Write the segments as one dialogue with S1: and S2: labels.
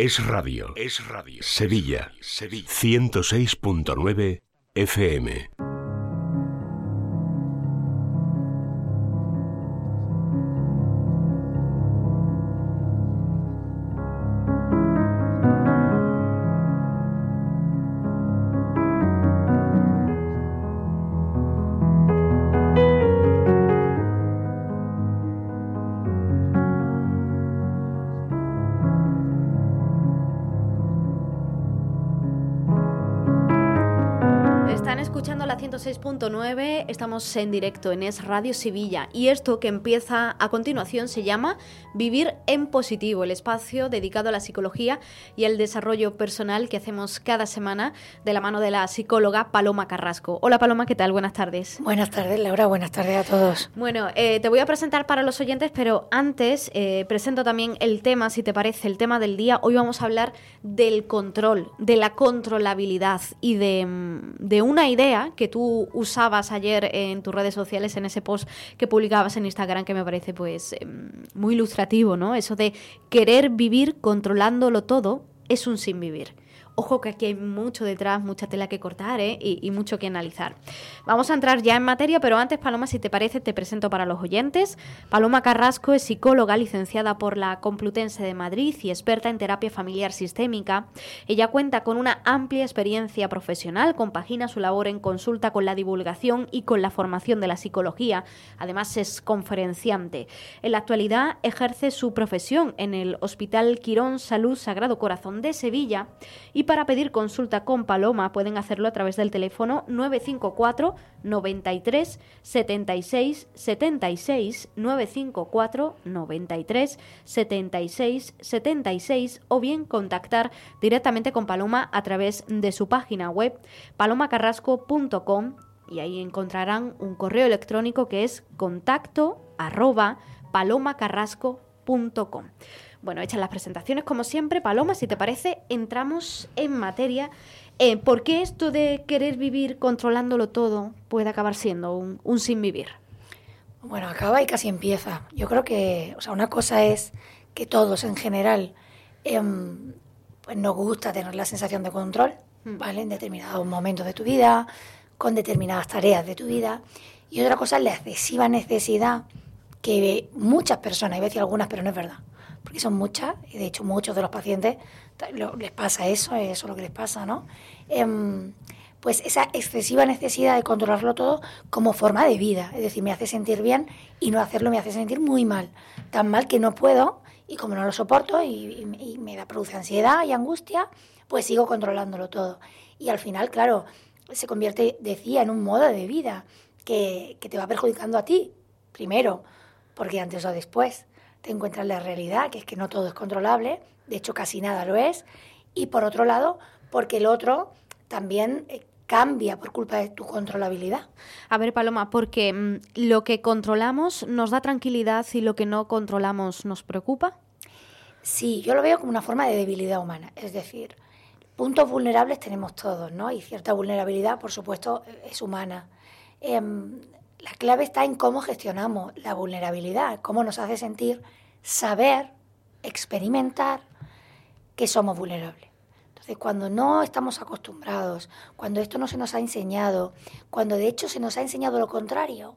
S1: Es radio. Es radio. Sevilla. Sevilla. 106.9 FM.
S2: Estamos en directo en Es Radio Sevilla y esto que empieza a continuación se llama Vivir en Positivo, el espacio dedicado a la psicología y el desarrollo personal que hacemos cada semana de la mano de la psicóloga Paloma Carrasco. Hola Paloma, ¿qué tal? Buenas tardes.
S3: Buenas tardes Laura, buenas tardes a todos.
S2: Bueno, eh, te voy a presentar para los oyentes, pero antes eh, presento también el tema, si te parece, el tema del día. Hoy vamos a hablar del control, de la controlabilidad y de, mm, de una idea que tú usabas ayer en tus redes sociales, en ese post que publicabas en Instagram, que me parece pues em, muy ilustrativo, ¿no? Eso de querer vivir controlándolo todo es un sin vivir. Ojo que aquí hay mucho detrás, mucha tela que cortar ¿eh? y, mucho que analizar. Vamos a entrar ya en materia, pero antes, Paloma, si te parece, te presento para los oyentes. Paloma Carrasco es psicóloga licenciada por la Complutense de Madrid y experta en terapia familiar sistémica. Ella cuenta con una amplia experiencia profesional, compagina su labor en consulta con la divulgación y con la formación de la psicología. Además, es conferenciante. En la actualidad ejerce su profesión en el Hospital Quirón Salud Sagrado Corazón de Sevilla y para pedir consulta con Paloma pueden hacerlo a través del teléfono 954 93 76 76 954 93 76 76 o bien contactar directamente con Paloma a través de su página web palomacarrasco.com y ahí encontrarán un correo electrónico que es contacto arroba palomacarrasco.com. Bueno, hechas las presentaciones, como siempre, Paloma, si te parece, entramos en materia. Eh, ¿Por qué esto de querer vivir controlándolo todo puede acabar siendo un, sin vivir?
S3: Bueno, acaba y casi empieza. Yo creo que, o sea, una cosa es que todos en general em, pues nos gusta tener la sensación de control, hmm. ¿vale? En determinados momentos de tu vida, con determinadas tareas de tu vida. Y otra cosa es la excesiva necesidad que muchas personas, y a decir algunas, pero no es verdad, porque son muchas, y de hecho muchos de los pacientes les pasa eso, eso es lo que les pasa, ¿no? Em, pues esa excesiva necesidad de controlarlo todo como forma de vida, es decir, me hace sentir bien y no hacerlo me hace sentir muy mal, tan mal que no puedo y como no lo soporto y, me da produce ansiedad y angustia, pues sigo controlándolo todo. Y al final, claro, se convierte, decía, en un modo de vida que, que te va perjudicando a ti, primero, porque antes o después te encuentras la realidad, que es que no todo es controlable, de hecho casi nada lo es, y por otro lado, porque el otro también eh, cambia por culpa de tu controlabilidad.
S2: A ver, Paloma, porque mm, lo que controlamos nos da tranquilidad y lo que no controlamos nos preocupa.
S3: Sí, yo lo veo como una forma de debilidad humana, es decir, puntos vulnerables tenemos todos, ¿no? Y cierta vulnerabilidad, por supuesto, es humana. Em, la clave está en cómo gestionamos la vulnerabilidad, cómo nos hace sentir saber, experimentar que somos vulnerables. Entonces, cuando no estamos acostumbrados, cuando esto no se nos ha enseñado, cuando de hecho se nos ha enseñado lo contrario,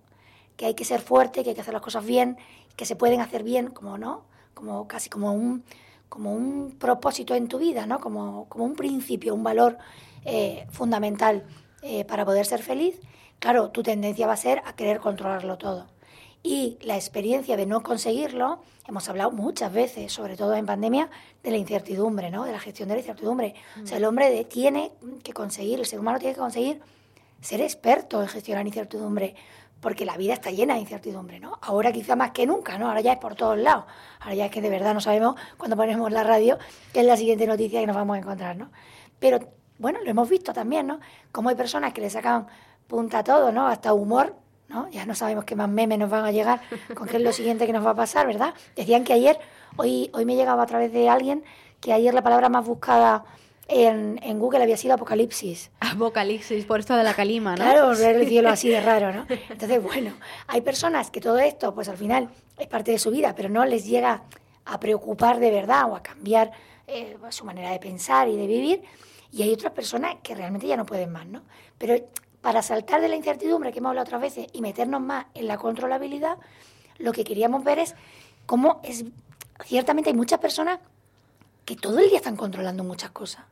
S3: que hay que ser fuerte, que hay que hacer las cosas bien, que se pueden hacer bien, como no, como casi como un, como un propósito en tu vida, ¿no? como, como un principio, un valor eh, fundamental eh, para poder ser feliz, claro, tu tendencia va a ser a querer controlarlo todo. Y la experiencia de no conseguirlo, hemos hablado muchas veces, sobre todo en pandemia, de la incertidumbre, ¿no? De la gestión de la incertidumbre. O sea, el hombre tiene que conseguir, el ser humano tiene que conseguir ser experto en gestionar incertidumbre, porque la vida está llena de incertidumbre, ¿no? Ahora quizá más que nunca, ¿no? Ahora ya es por todos lados. Ahora ya es que de verdad no sabemos cuando ponemos la radio qué es la siguiente noticia que nos vamos a encontrar, ¿no? Pero bueno, lo hemos visto también, ¿no? Como hay personas que le sacan punta todo, ¿no? Hasta humor, ¿no? Ya no sabemos qué más memes nos van a llegar con qué es lo siguiente que nos va a pasar, ¿verdad? Decían que ayer, hoy, hoy me llegaba a través de alguien, que ayer la palabra más buscada en, en, Google había sido apocalipsis.
S2: Apocalipsis, por esto de la calima, ¿no?
S3: Claro, ver el cielo así de raro, ¿no? Entonces, bueno, hay personas que todo esto, pues al final es parte de su vida, pero no les llega a preocupar de verdad o a cambiar eh, su manera de pensar y de vivir, y hay otras personas que realmente ya no pueden más, ¿no? Pero para saltar de la incertidumbre que hemos hablado otras veces y meternos más en la controlabilidad, lo que queríamos ver es cómo es, ciertamente hay muchas personas que todo el día están controlando muchas cosas.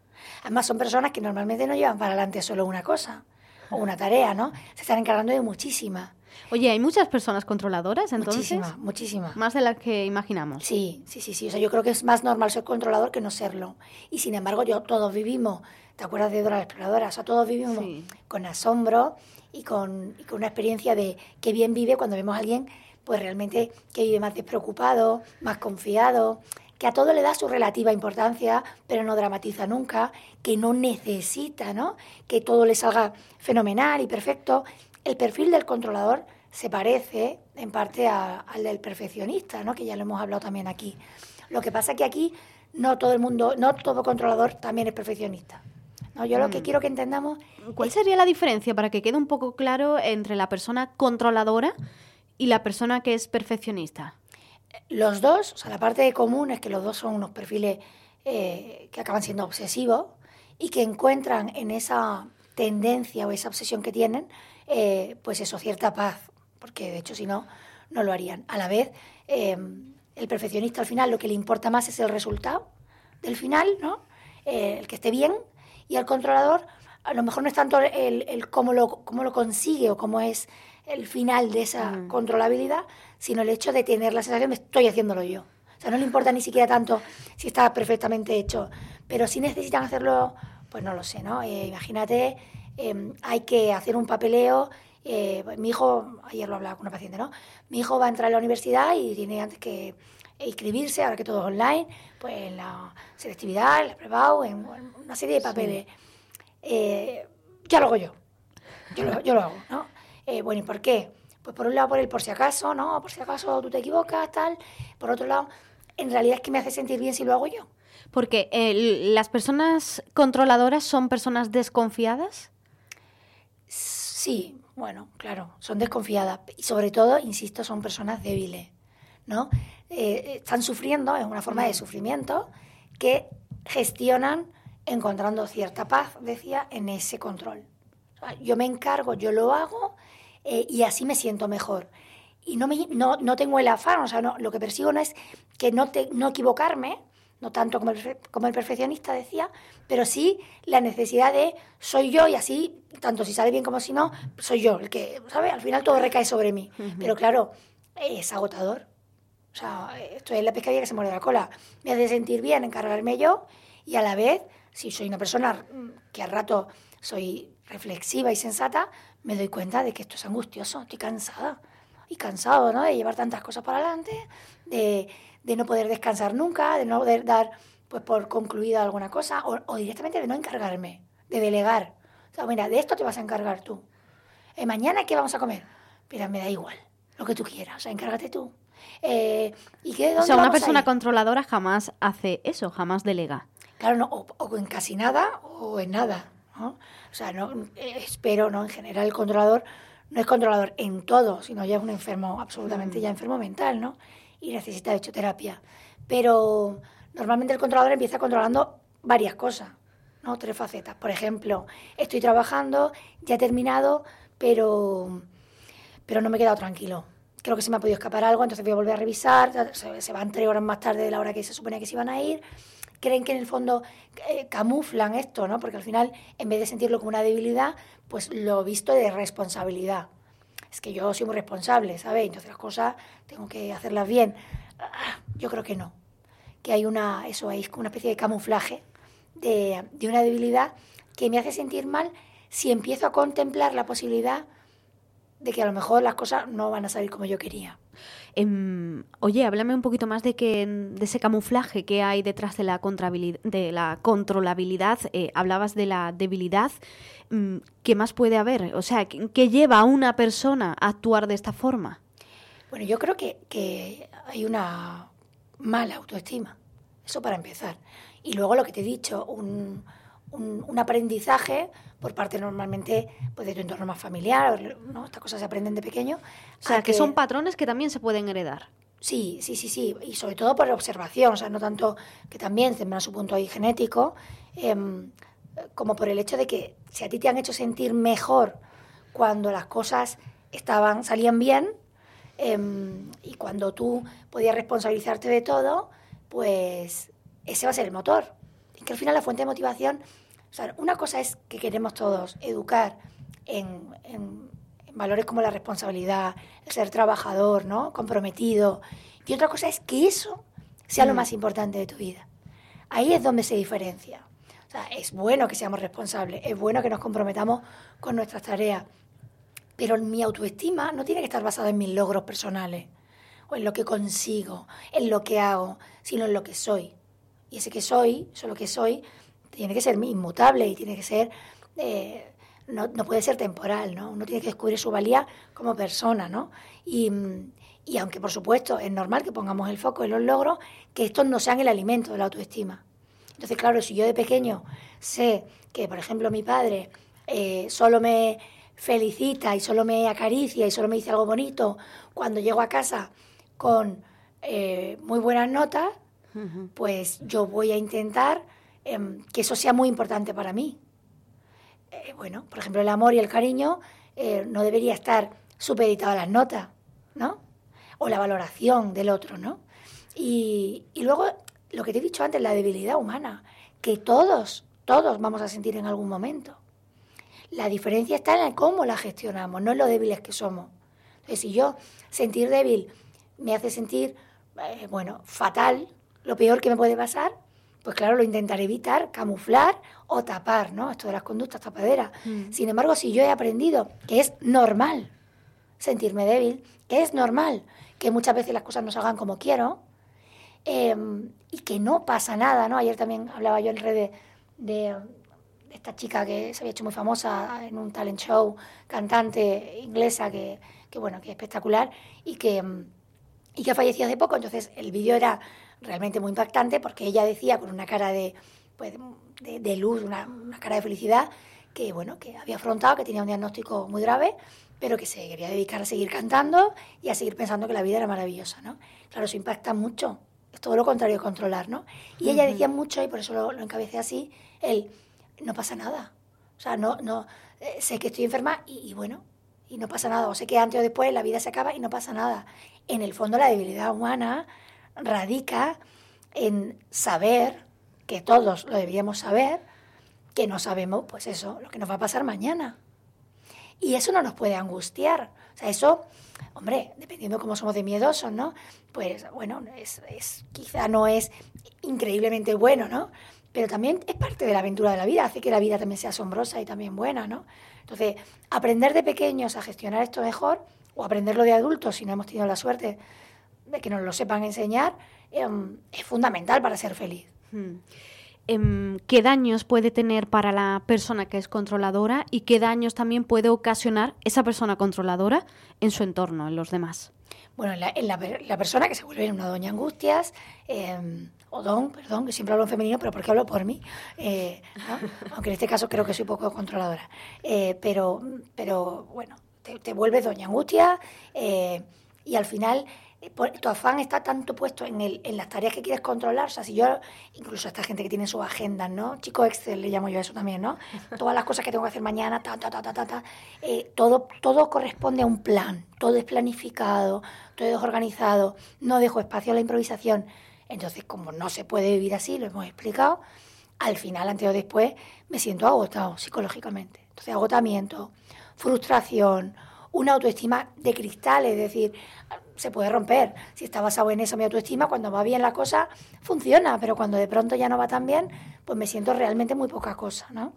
S3: Además, son personas que normalmente no llevan para adelante solo una cosa o una tarea, ¿no? Se están encargando de muchísimas.
S2: Oye, ¿hay muchas personas controladoras entonces?
S3: Muchísimas, muchísimas.
S2: Más de las que imaginamos.
S3: Sí, sí, sí, sí. O sea, yo creo que es más normal ser controlador que no serlo. Y sin embargo, yo todos vivimos, ¿te acuerdas de Dora la Exploradora? O sea, todos vivimos con asombro y con, y con una experiencia de qué bien vive cuando vemos a alguien pues realmente que vive más despreocupado, más confiado, que a todo le da su relativa importancia, pero no dramatiza nunca, que no necesita, ¿no? Que todo le salga fenomenal y perfecto. El perfil del controlador se parece en parte al del perfeccionista, ¿no? Que ya lo hemos hablado también aquí. Lo que pasa es que aquí no todo el mundo, no todo controlador también es perfeccionista. ¿No? Yo lo que mm. quiero que entendamos...
S2: ¿Cuál sería la diferencia para que quede un poco claro entre la persona controladora y la persona que es perfeccionista?
S3: Los dos, o sea, la parte común es que los dos son unos perfiles eh, que acaban siendo obsesivos y que encuentran en esa tendencia o esa obsesión que tienen, eh, pues eso, cierta paz, porque de hecho si no, no lo harían. A la vez, em, el perfeccionista al final lo que le importa más es el resultado del final, ¿no? Eh, el que esté bien, y al controlador a lo mejor no es tanto el, el cómo, lo, cómo lo consigue o cómo es el final de esa mm. controlabilidad, sino el hecho de tener la sensación de estoy haciéndolo yo. O sea, no le importa ni siquiera tanto si está perfectamente hecho, pero si necesitan hacerlo, pues no lo sé, ¿no? Eh, imagínate, em, hay que hacer un papeleo. Eh, mi hijo, ayer lo hablaba con una paciente, ¿no? Mi hijo va a entrar a la universidad y tiene antes que inscribirse, ahora que todo es online, pues en la selectividad, en la prebau, en, una serie de papeles. Eh, ya lo hago yo. Yo lo, yo lo hago, ¿no? Eh, bueno, ¿y por qué? Pues por un lado por el por si acaso, ¿no? Por si acaso tú te equivocas, tal. Por otro lado, en realidad es que me hace sentir bien si lo hago yo.
S2: Porque las personas controladoras son personas desconfiadas.
S3: Sí, bueno, claro, son desconfiadas. Y sobre todo, insisto, son personas débiles, ¿no? Eh, están sufriendo, es una forma de mm. sufrimiento, que gestionan encontrando cierta paz, decía, en ese control. yo me encargo, yo lo hago eh, y así me siento mejor. Y no, me, no, no tengo el afán, o sea, no, lo que persigo no es que no, te, no equivocarme, no tanto como el, como el perfeccionista decía, pero sí la necesidad de soy yo y así, tanto si sale bien como si no, soy yo el que, ¿sabes? Al final todo recae sobre mí. Pero claro, es agotador. O sea, esto es la pescadilla que se muere la cola. Me hace sentir bien encargarme yo y a la vez, si soy una persona que al rato soy reflexiva y sensata, me doy cuenta de que esto es angustioso, estoy cansada y cansado ¿no? de llevar tantas cosas para adelante, de, no poder descansar nunca, de no poder dar pues por concluida alguna cosa o, directamente de no encargarme, de delegar. O sea, mira, de esto te vas a encargar tú. Eh, mañana, ¿qué vamos a comer? Mira, me da igual, lo que tú quieras, o sea, encárgate tú. Eh, ¿y qué,
S2: o sea, una persona controladora jamás hace eso, jamás delega.
S3: Claro, no, o, o en casi nada o en nada. O sea, no, eh, espero, ¿no? En general el controlador no es controlador en todo, sino ya es un enfermo, absolutamente mm. ya enfermo mental, ¿no? Y necesita, de hecho, terapia. Pero normalmente el controlador empieza controlando varias cosas, ¿no? Tres facetas. Por ejemplo, estoy trabajando, ya he terminado, pero, pero no me he quedado tranquilo. Creo que se me ha podido escapar algo, entonces voy a volver a revisar. Se, se van tres horas más tarde de la hora que se supone que se iban a ir creen que en el fondo eh, camuflan esto, ¿no? Porque al final, en vez de sentirlo como una debilidad, pues lo visto de responsabilidad. Es que yo soy muy responsable, ¿sabes? Entonces las cosas tengo que hacerlas bien. Ah, yo creo que no. Que hay una, eso, hay una especie de camuflaje de, de una debilidad que me hace sentir mal si empiezo a contemplar la posibilidad de que a lo mejor las cosas no van a salir como yo quería.
S2: Em, oye, háblame un poquito más de, que, de ese camuflaje que hay detrás de la, de la controlabilidad. Eh, hablabas de la debilidad. Mm, ¿Qué más puede haber? O sea, ¿qué, lleva a una persona a actuar de esta forma?
S3: Bueno, yo creo que, que hay una mala autoestima. Eso para empezar. Y luego lo que te he dicho, un, un, aprendizaje por parte normalmente pues, de tu entorno más familiar, ¿no? Estas cosas se aprenden de pequeño.
S2: O sea, que, son patrones que también se pueden heredar.
S3: Sí, sí, sí, sí. Y sobre todo por observación, o sea, no tanto que también tendrá su punto ahí genético, em, como por el hecho de que si a ti te han hecho sentir mejor cuando las cosas estaban, salían bien em, y cuando tú podías responsabilizarte de todo, pues ese va a ser el motor. Y que al final la fuente de motivación, o sea, una cosa es que queremos todos educar en, en valores como la responsabilidad, el ser trabajador, ¿no? comprometido. Y otra cosa es que eso sea lo mm. más importante de tu vida. Ahí es donde se diferencia. O sea, es bueno que seamos responsables, es bueno que nos comprometamos con nuestras tareas, pero mi autoestima no tiene que estar basada en mis logros personales o en lo que consigo, en lo que hago, sino en lo que soy. Y ese que soy, eso lo que soy, tiene que ser inmutable y tiene que ser eh, no, no, puede ser temporal, ¿no? Uno tiene que descubrir su valía como persona, ¿no? Y, y, aunque, por supuesto, es normal que pongamos el foco en los logros, que estos no sean el alimento de la autoestima. Entonces, claro, si yo de pequeño sé que, por ejemplo, mi padre eh, solo me felicita y solo me acaricia y solo me dice algo bonito cuando llego a casa con eh, muy buenas notas, pues yo voy a intentar em, que eso sea muy importante para mí. Eh, bueno, por ejemplo, el amor y el cariño eh, no debería estar supeditado a las notas, ¿no? O la valoración del otro, ¿no? Y, luego, lo que te he dicho antes, la debilidad humana, que todos, todos vamos a sentir en algún momento. La diferencia está en cómo la gestionamos, no en lo débiles que somos. Entonces, si yo sentir débil me hace sentir, eh, bueno, fatal, lo peor que me puede pasar, pues claro, lo intentaré evitar, camuflar o tapar, ¿no? Esto de las conductas tapaderas. Mm. Sin embargo, si yo he aprendido que es normal sentirme débil, que es normal que muchas veces las cosas no salgan como quiero em, y que no pasa nada, ¿no? Ayer también hablaba yo en redes de, esta chica que se había hecho muy famosa en un talent show, cantante inglesa que, que bueno, que es espectacular y que, y que ha fallecido hace poco. Entonces, el vídeo era realmente muy impactante porque ella decía con una cara de, pues, de, luz, una, cara de felicidad, que bueno, que había afrontado, que tenía un diagnóstico muy grave, pero que se quería dedicar a seguir cantando y a seguir pensando que la vida era maravillosa, ¿no? Claro, eso impacta mucho, es todo lo contrario de controlar, ¿no? Y ella decía mucho, y por eso lo, encabecé así, el, no pasa nada, o sea, no, no, eh, sé que estoy enferma y, y, bueno, y no pasa nada, o sé que antes o después la vida se acaba y no pasa nada. En el fondo la debilidad humana radica en saber, que todos lo deberíamos saber, que no sabemos, pues eso, lo que nos va a pasar mañana. Y eso no nos puede angustiar. O sea, eso, hombre, dependiendo de cómo somos de miedosos, ¿no? Pues bueno, es, es, quizá no es increíblemente bueno, ¿no? Pero también es parte de la aventura de la vida, hace que la vida también sea asombrosa y también buena, ¿no? Entonces, aprender de pequeños a gestionar esto mejor, o aprenderlo de adultos si no hemos tenido la suerte de que nos lo sepan enseñar, em, es fundamental para ser feliz. Hmm.
S2: Em, ¿Qué daños puede tener para la persona que es controladora y qué daños también puede ocasionar esa persona controladora en su entorno, en los demás?
S3: Bueno, en la, persona que se vuelve una doña angustias, em, o don, perdón, que siempre hablo en femenino, pero porque hablo por mí, eh, aunque en este caso creo que soy poco controladora. Eh, pero, pero bueno, te, te vuelves doña angustia eh, y al final tu afán está tanto puesto en, el, en las tareas que quieres controlar. O sea, si yo, incluso esta gente que tiene sus agendas, ¿no? Chico Excel le llamo yo eso también, ¿no? Todas las cosas que tengo que hacer mañana, ta, ta, ta, ta, ta, eh, todo, todo corresponde a un plan, todo es planificado, todo es organizado, no dejo espacio a la improvisación. Entonces, como no se puede vivir así, lo hemos explicado, al final, antes o después, me siento agotado psicológicamente. Entonces, agotamiento, frustración, una autoestima de cristal, es decir, se puede romper. Si está basado en eso mi autoestima, cuando va bien la cosa, funciona, pero cuando de pronto ya no va tan bien, pues me siento realmente muy poca cosa, ¿no?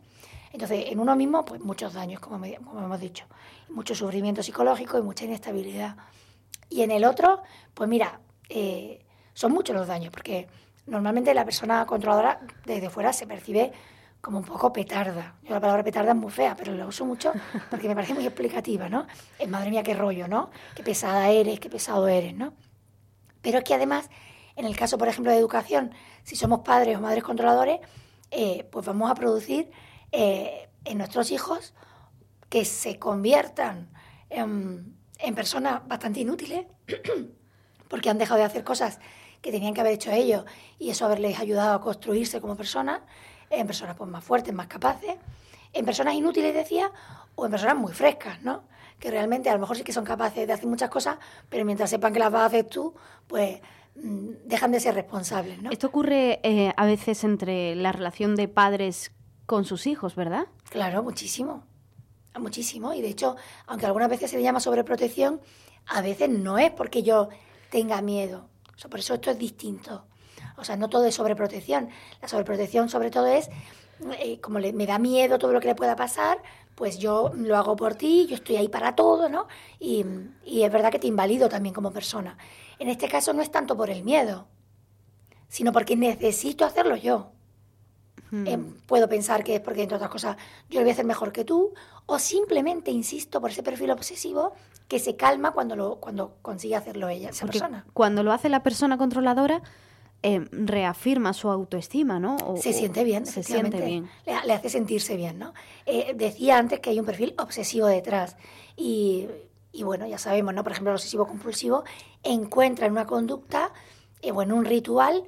S3: Entonces, en uno mismo, pues muchos daños, como, hemos dicho, mucho sufrimiento psicológico y mucha inestabilidad. Y en el otro, pues mira, eh, son muchos los daños, porque normalmente la persona controladora desde fuera se percibe como un poco petarda. Yo la palabra petarda es muy fea, pero la uso mucho porque me parece muy explicativa, ¿no? Es madre mía, qué rollo, ¿no? Qué pesada eres, qué pesado eres, ¿no? Pero es que además, en el caso, por ejemplo, de educación, si somos padres o madres controladores, eh, pues vamos a producir eh, en nuestros hijos que se conviertan en, en personas bastante inútiles, porque han dejado de hacer cosas que tenían que haber hecho ellos y eso haberles ayudado a construirse como personas, en personas pues, más fuertes, más capaces, en personas inútiles, decía, o en personas muy frescas, ¿no? Que realmente a lo mejor sí que son capaces de hacer muchas cosas, pero mientras sepan que las vas a hacer tú, pues mm, dejan de ser responsables, ¿no?
S2: Esto ocurre eh, a veces entre la relación de padres con sus hijos, ¿verdad?
S3: Claro, muchísimo. Muchísimo. Y de hecho, aunque algunas veces se le llama sobreprotección, a veces no es porque yo tenga miedo. por eso esto es distinto. O sea, no todo es sobreprotección. La sobreprotección sobre todo es, eh, como le, me da miedo todo lo que le pueda pasar, pues yo lo hago por ti, yo estoy ahí para todo, ¿no? Y, y es verdad que te invalido también como persona. En este caso no es tanto por el miedo, sino porque necesito hacerlo yo. Hmm. Em, puedo pensar que es porque, entre otras cosas, yo lo voy a hacer mejor que tú, o simplemente, insisto, por ese perfil obsesivo que se calma cuando, lo, cuando consigue hacerlo ella, esa persona.
S2: Cuando lo hace la persona controladora, em, reafirma su autoestima, ¿no?
S3: se siente bien, se siente bien. Le, hace sentirse bien, ¿no? Eh, decía antes que hay un perfil obsesivo detrás y, y, bueno, ya sabemos, ¿no? Por ejemplo, el obsesivo compulsivo encuentra en una conducta eh, o en un ritual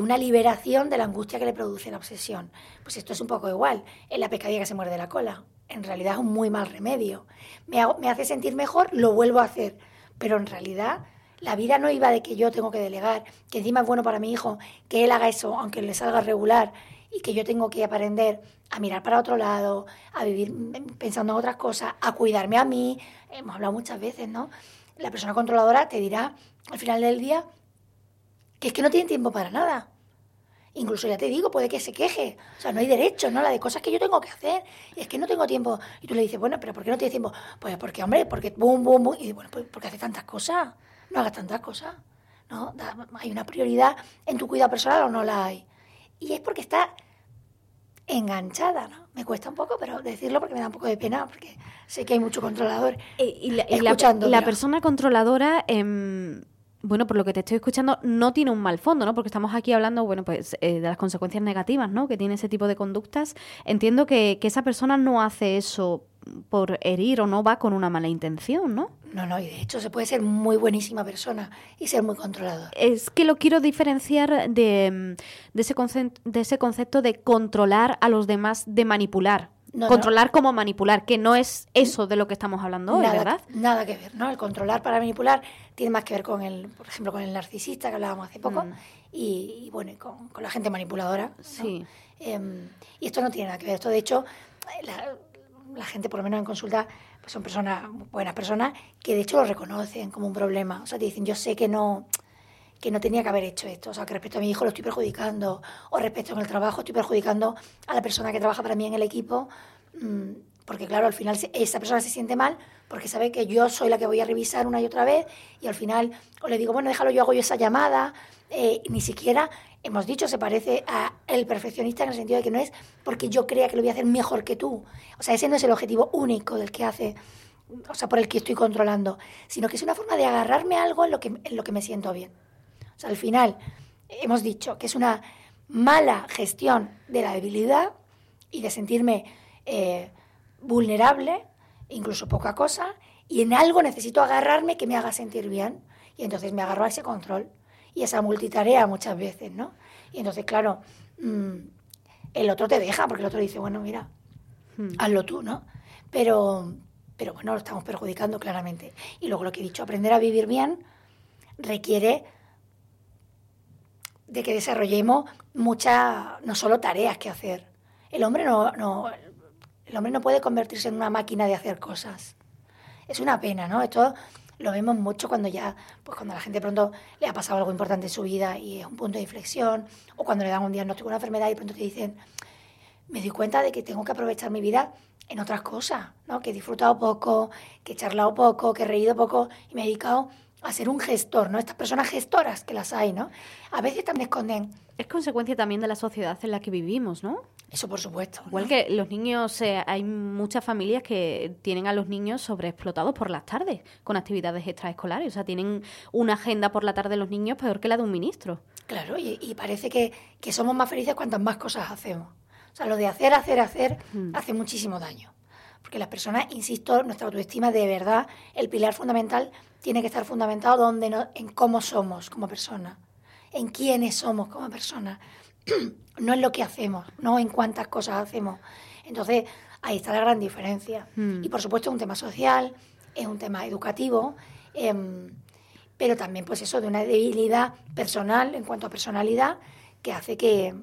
S3: una liberación de la angustia que le produce la obsesión. Pues esto es un poco igual, es la pescadilla que se muerde la cola. En realidad es un muy mal remedio. Me, me hace sentir mejor, lo vuelvo a hacer. Pero en realidad la vida no iba de que yo tengo que delegar, que encima es bueno para mi hijo, que él haga eso, aunque le salga regular, y que yo tengo que aprender a mirar para otro lado, a vivir pensando en otras cosas, a cuidarme a mí. Hemos hablado muchas veces, ¿no? La persona controladora te dirá al final del día que es que no tiene tiempo para nada. Incluso ya te digo, puede que se queje. O sea, no hay derecho, ¿no? La de cosas que yo tengo que hacer. Y es que no tengo tiempo. Y tú le dices, bueno, pero ¿por qué no tienes tiempo? Pues porque, hombre, porque boom, boom, boom. Y bueno, pues porque hace tantas cosas. No hagas tantas cosas. ¿No? hay una prioridad en tu cuidado personal o no la hay. Y es porque está enganchada, ¿no? Me cuesta un poco, pero decirlo porque me da un poco de pena, porque sé que hay mucho controlador.
S2: Eh, y, la, escuchando, la, persona controladora... Eh bueno, por lo que te estoy escuchando, no tiene un mal fondo, ¿no? Porque estamos aquí hablando, bueno, pues eh, de las consecuencias negativas, ¿no? Que tiene ese tipo de conductas. Entiendo que, esa persona no hace eso por herir o no va con una mala intención, ¿no?
S3: No, no, y de hecho se puede ser muy buenísima persona y ser muy controlador.
S2: Es que lo quiero diferenciar de, de, ese, de ese concepto de controlar a los demás, de manipular. controlar como manipular, que no es eso de lo que estamos hablando hoy, ¿verdad?
S3: Nada que ver, ¿no? El controlar para manipular tiene más que ver con el, por ejemplo, con el narcisista que hablábamos hace poco, mm. y, bueno, con, con, la gente manipuladora. Sí. Em, y esto no tiene nada que ver. Esto, de hecho, la, la gente, por lo menos en consulta, pues son personas, buenas personas, que de hecho lo reconocen como un problema. O sea, te dicen, yo sé que no que no tenía que haber hecho esto, o sea, que respecto a mi hijo lo estoy perjudicando, o respecto en el trabajo estoy perjudicando a la persona que trabaja para mí en el equipo, mm, porque claro, al final esa persona se siente mal porque sabe que yo soy la que voy a revisar una y otra vez y al final o le digo, bueno, déjalo, yo hago yo esa llamada, eh, ni siquiera hemos dicho se parece a el perfeccionista en el sentido de que no es porque yo crea que lo voy a hacer mejor que tú. O sea, ese no es el objetivo único del que hace, o sea, por el que estoy controlando, sino que es una forma de agarrarme a algo en lo que, en lo que me siento bien. O sea, al final hemos dicho que es una mala gestión de la debilidad y de sentirme eh, vulnerable, incluso poca cosa, y en algo necesito agarrarme que me haga sentir bien. Y entonces me agarro a ese control y esa multitarea muchas veces, ¿no? Y entonces, claro, mm, el otro te deja, porque el otro dice, bueno, mira, hmm. hazlo tú, ¿no? Pero, pero bueno, lo estamos perjudicando claramente. Y luego lo que he dicho, aprender a vivir bien requiere de que desarrollemos muchas, no solo tareas que hacer. El hombre no, no, el hombre no puede convertirse en una máquina de hacer cosas. Es una pena, ¿no? Esto lo vemos mucho cuando ya, pues cuando la gente pronto le ha pasado algo importante en su vida y es un punto de inflexión, o cuando le dan un diagnóstico de una enfermedad y pronto te dicen, me doy cuenta de que tengo que aprovechar mi vida en otras cosas, ¿no? Que he disfrutado poco, que he charlado poco, que he reído poco y me he dedicado a ser un gestor, ¿no? Estas personas gestoras que las hay, ¿no? A veces también esconden.
S2: Es consecuencia también de la sociedad en la que vivimos, ¿no?
S3: Eso por supuesto.
S2: Igual que los niños, eh, hay muchas familias que tienen a los niños sobreexplotados por las tardes con actividades extraescolares. O sea, tienen una agenda por la tarde los niños peor que la de un ministro.
S3: Claro, y, parece que, somos más felices cuantas más cosas hacemos. O sea, lo de hacer, hacer, hacer mm. hace muchísimo daño. Porque las personas, insisto, nuestra autoestima de verdad, el pilar fundamental tiene que estar fundamentado donde no, en cómo somos como personas, en quiénes somos como personas, no en lo que hacemos, no en cuántas cosas hacemos. Entonces, ahí está la gran diferencia.
S2: Hmm.
S3: Y por supuesto, es un tema social, es un tema educativo, em, pero también, pues eso, de una debilidad personal en cuanto a personalidad que hace que,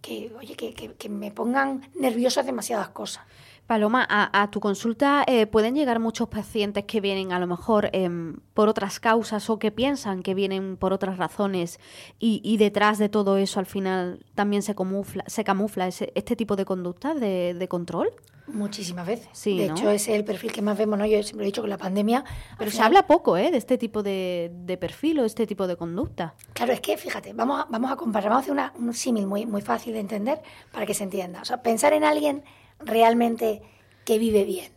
S3: que oye, que, que- que me pongan nerviosas demasiadas cosas.
S2: Paloma, a, a tu consulta eh, pueden llegar muchos pacientes que vienen a lo mejor em, por otras causas o que piensan que vienen por otras razones y, y detrás de todo eso al final también se camufla, se camufla ese- este tipo de conducta de, de control.
S3: Muchísimas veces.
S2: Sí,
S3: de
S2: ¿no?
S3: hecho, ese es el perfil que más vemos, ¿no? Yo siempre he dicho que la pandemia...
S2: Pero se habla poco ¿eh? de este tipo de, de perfil o este tipo de conducta.
S3: Claro, es que fíjate, vamos a, vamos a comparar, vamos a hacer una- un símil muy, muy fácil de entender para que se entienda. O sea, pensar en alguien realmente que vive bien,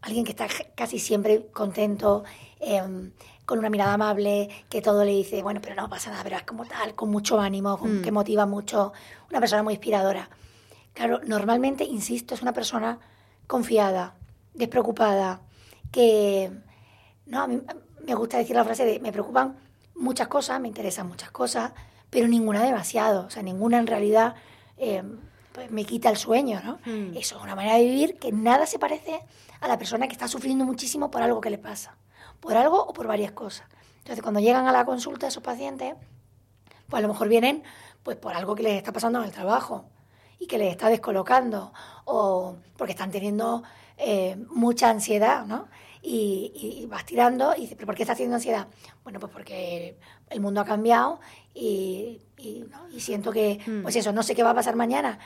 S3: alguien que está casi siempre contento, em, con una mirada amable, que todo le dice, bueno, pero no pasa nada, pero es como tal, con mucho ánimo, con-
S2: Mm.
S3: que motiva mucho, una persona muy inspiradora. Claro, normalmente, insisto, es una persona confiada, despreocupada, que, no, a mí me gusta decir la frase de, me preocupan muchas cosas, me interesan muchas cosas, pero ninguna demasiado, o sea, ninguna en realidad eh, pues me quita el sueño, ¿no?
S2: Mm.
S3: Eso es una manera de vivir que nada se parece a la persona que está sufriendo muchísimo por algo que le pasa, por algo o por varias cosas. Entonces, cuando llegan a la consulta esos pacientes, pues a lo mejor vienen pues por algo que les está pasando en el trabajo y que les está descolocando o porque están teniendo eh, mucha ansiedad, ¿no? Y, y vas tirando y dices, ¿pero por qué estás teniendo ansiedad? Bueno, pues porque el mundo ha cambiado y, y, ¿no? y siento que,
S2: Mm.
S3: pues eso, no sé qué va a pasar mañana.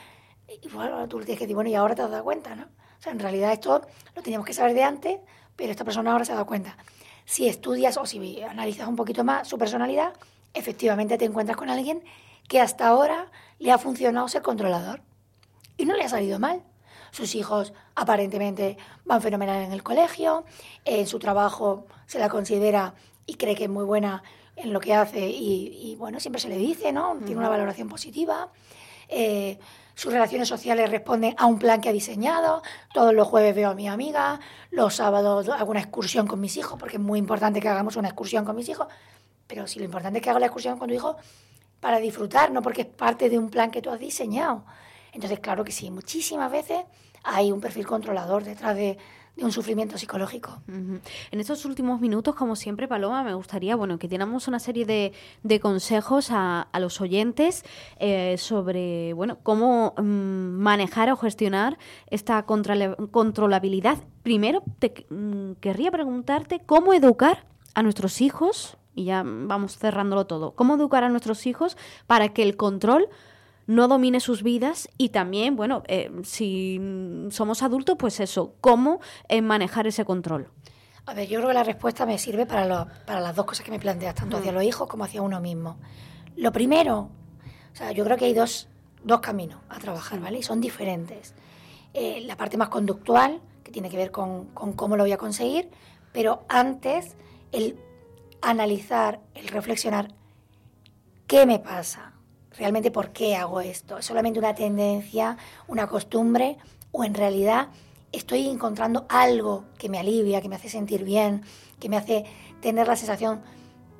S3: Y bueno, tú le tienes que decir, bueno, y ahora te has dado cuenta, ¿no? O sea, en realidad esto lo teníamos que saber de antes, pero esta persona ahora se ha dado cuenta. Si estudias o si analizas un poquito más su personalidad, efectivamente te encuentras con alguien que hasta ahora le ha funcionado ser controlador. Y no le ha salido mal. Sus hijos aparentemente van fenomenal en el colegio, en su trabajo se la considera y cree que es muy buena en lo que hace y, y, bueno, siempre se le dice, ¿no? Tiene una valoración positiva. Eh, sus relaciones sociales responden a un plan que ha diseñado. Todos los jueves veo a mi amiga, los sábados hago una excursión con mis hijos, porque es muy importante que hagamos una excursión con mis hijos. Pero si lo importante es que haga la excursión con tu hijo para disfrutar, no porque es parte de un plan que tú has diseñado. Entonces, claro que sí, muchísimas veces hay un perfil controlador detrás de, de un sufrimiento psicológico.
S2: En estos últimos minutos, como siempre, Paloma, me gustaría bueno, que diéramos una serie de, de consejos a, a los oyentes eh, sobre bueno, cómo mm, manejar o gestionar esta controlabilidad. Primero, te mm, querría preguntarte cómo educar a nuestros hijos, y ya vamos cerrándolo todo, cómo educar a nuestros hijos para que el control no domine sus vidas y también, bueno, eh, si somos adultos, pues eso, cómo eh, manejar ese control.
S3: A ver, yo creo que la respuesta me sirve para, lo- para las dos cosas que me planteas, tanto hacia los hijos como hacia uno mismo. Lo primero, o sea, yo creo que hay dos, dos caminos a trabajar, ¿vale? Y son diferentes. Eh, la parte más conductual, que tiene que ver con, con cómo lo voy a conseguir, pero antes el analizar, el reflexionar, ¿qué me pasa? ¿Realmente por qué hago esto? ¿Es solamente una tendencia, una costumbre? ¿O en realidad estoy encontrando algo que me alivia, que me hace sentir bien, que me hace tener la sensación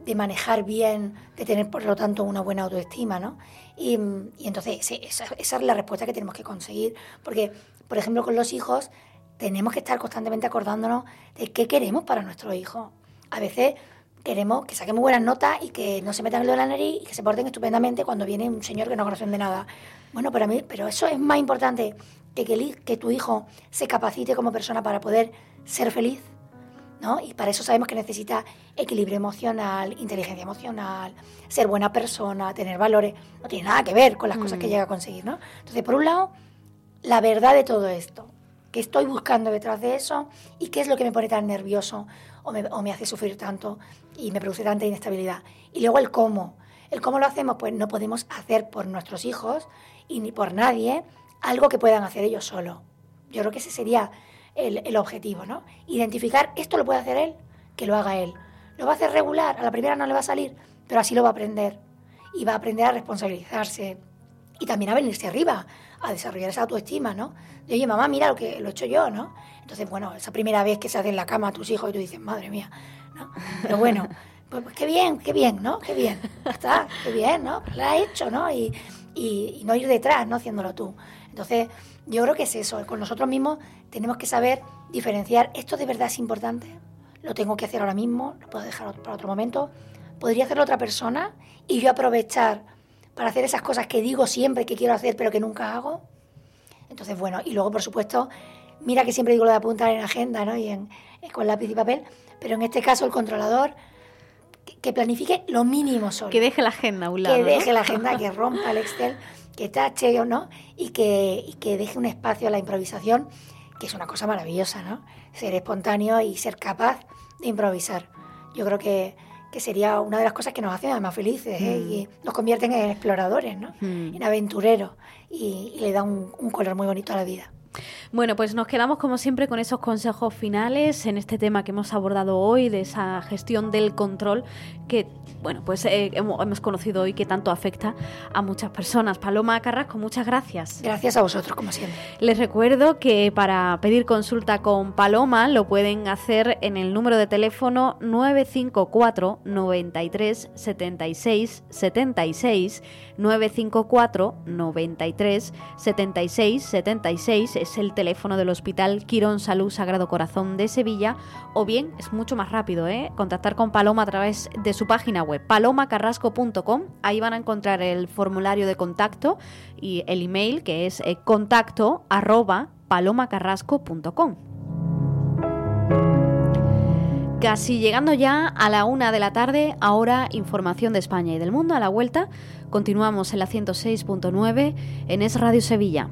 S3: de manejar bien, de tener por lo tanto una buena autoestima, ¿no? Y, entonces ese- esa, esa es la respuesta que tenemos que conseguir, porque, por ejemplo, con los hijos tenemos que estar constantemente acordándonos de qué queremos para nuestros hijos. A veces queremos que saquen muy buenas notas y que no se metan el dedo en la nariz y que se porten estupendamente cuando viene un señor que no conocen de nada. Bueno, para mí, pero eso es más importante que, que, el hi- que tu hijo se capacite como persona para poder ser feliz, ¿no? Y para eso sabemos que necesita equilibrio emocional, inteligencia emocional, ser buena persona, tener valores. No tiene nada que ver con las cosas que
S2: Mm.
S3: llega a conseguir, ¿no? Entonces, por un lado, la verdad de todo esto. ¿Qué estoy buscando detrás de eso? ¿Y qué es lo que me pone tan nervioso o me, hace sufrir tanto y me produce tanta inestabilidad? Y luego el cómo. El cómo lo hacemos, pues no podemos hacer por nuestros hijos y ni por nadie algo que puedan hacer ellos solos. Yo creo que ese sería el objetivo, ¿no? Identificar esto lo puede hacer él, que lo haga él. Lo va a hacer regular, a la primera no le va a salir, pero así lo va a aprender. Y va a aprender a responsabilizarse y también a venirse arriba, a desarrollar esa autoestima, ¿no? Oye, mamá, mira lo que lo he hecho yo, ¿no? Entonces, bueno, esa primera vez que se hace en la cama a tus hijos y tú dices, madre mía, ¿no? Pero bueno, pues, pues, qué bien, qué bien, ¿no? Qué bien, está, qué bien, ¿no? Lo has hecho, ¿no? Y, y, no ir detrás, ¿no? Haciéndolo tú. Entonces, yo creo que es eso, con nosotros mismos tenemos que saber diferenciar, ¿esto de verdad es importante? ¿Lo tengo que hacer ahora mismo? ¿Lo puedo dejar para otro momento? ¿Podría hacerlo otra persona? Y yo aprovechar para hacer esas cosas que digo siempre que quiero hacer pero que nunca hago. Entonces, bueno, y luego, por supuesto, mira que siempre digo lo de apuntar en agenda, ¿no? Y en, con lápiz y papel, pero en este caso el controlador que, planifique lo mínimo solo.
S2: Que deje la agenda a un lado.
S3: Que deje la agenda, que rompa el Excel, que tache o no, y que, y que deje un espacio a la improvisación, que es una cosa maravillosa, ¿no? Ser espontáneo y ser capaz de improvisar. Yo creo que que sería una de las cosas que nos hacen más felices ¿eh? Mm. y nos convierten en exploradores, ¿no? Mm. en aventureros y, le da un color muy bonito a la vida.
S2: Bueno, pues nos quedamos como siempre con esos consejos finales en este tema que hemos abordado hoy, de esa gestión del control que, bueno, pues eh, hemos conocido hoy que tanto afecta a muchas personas. Paloma Carrasco, muchas gracias.
S3: Gracias a vosotros, como siempre.
S2: Les recuerdo que para pedir consulta con Paloma lo pueden hacer en el número de teléfono 954 93 76 76 954 93 76 76 es el teléfono del Hospital Quirón Salud Sagrado Corazón de Sevilla o bien es mucho más rápido, ¿eh? contactar con Paloma a través de su página palomacarrasco.com. Ahí van a encontrar el formulario de contacto y el email que es eh, contacto arroba palomacarrasco.com. Casi llegando ya a la una de la tarde, ahora información de España y del mundo. A la vuelta, continuamos en la 106.9 en Es Radio Sevilla.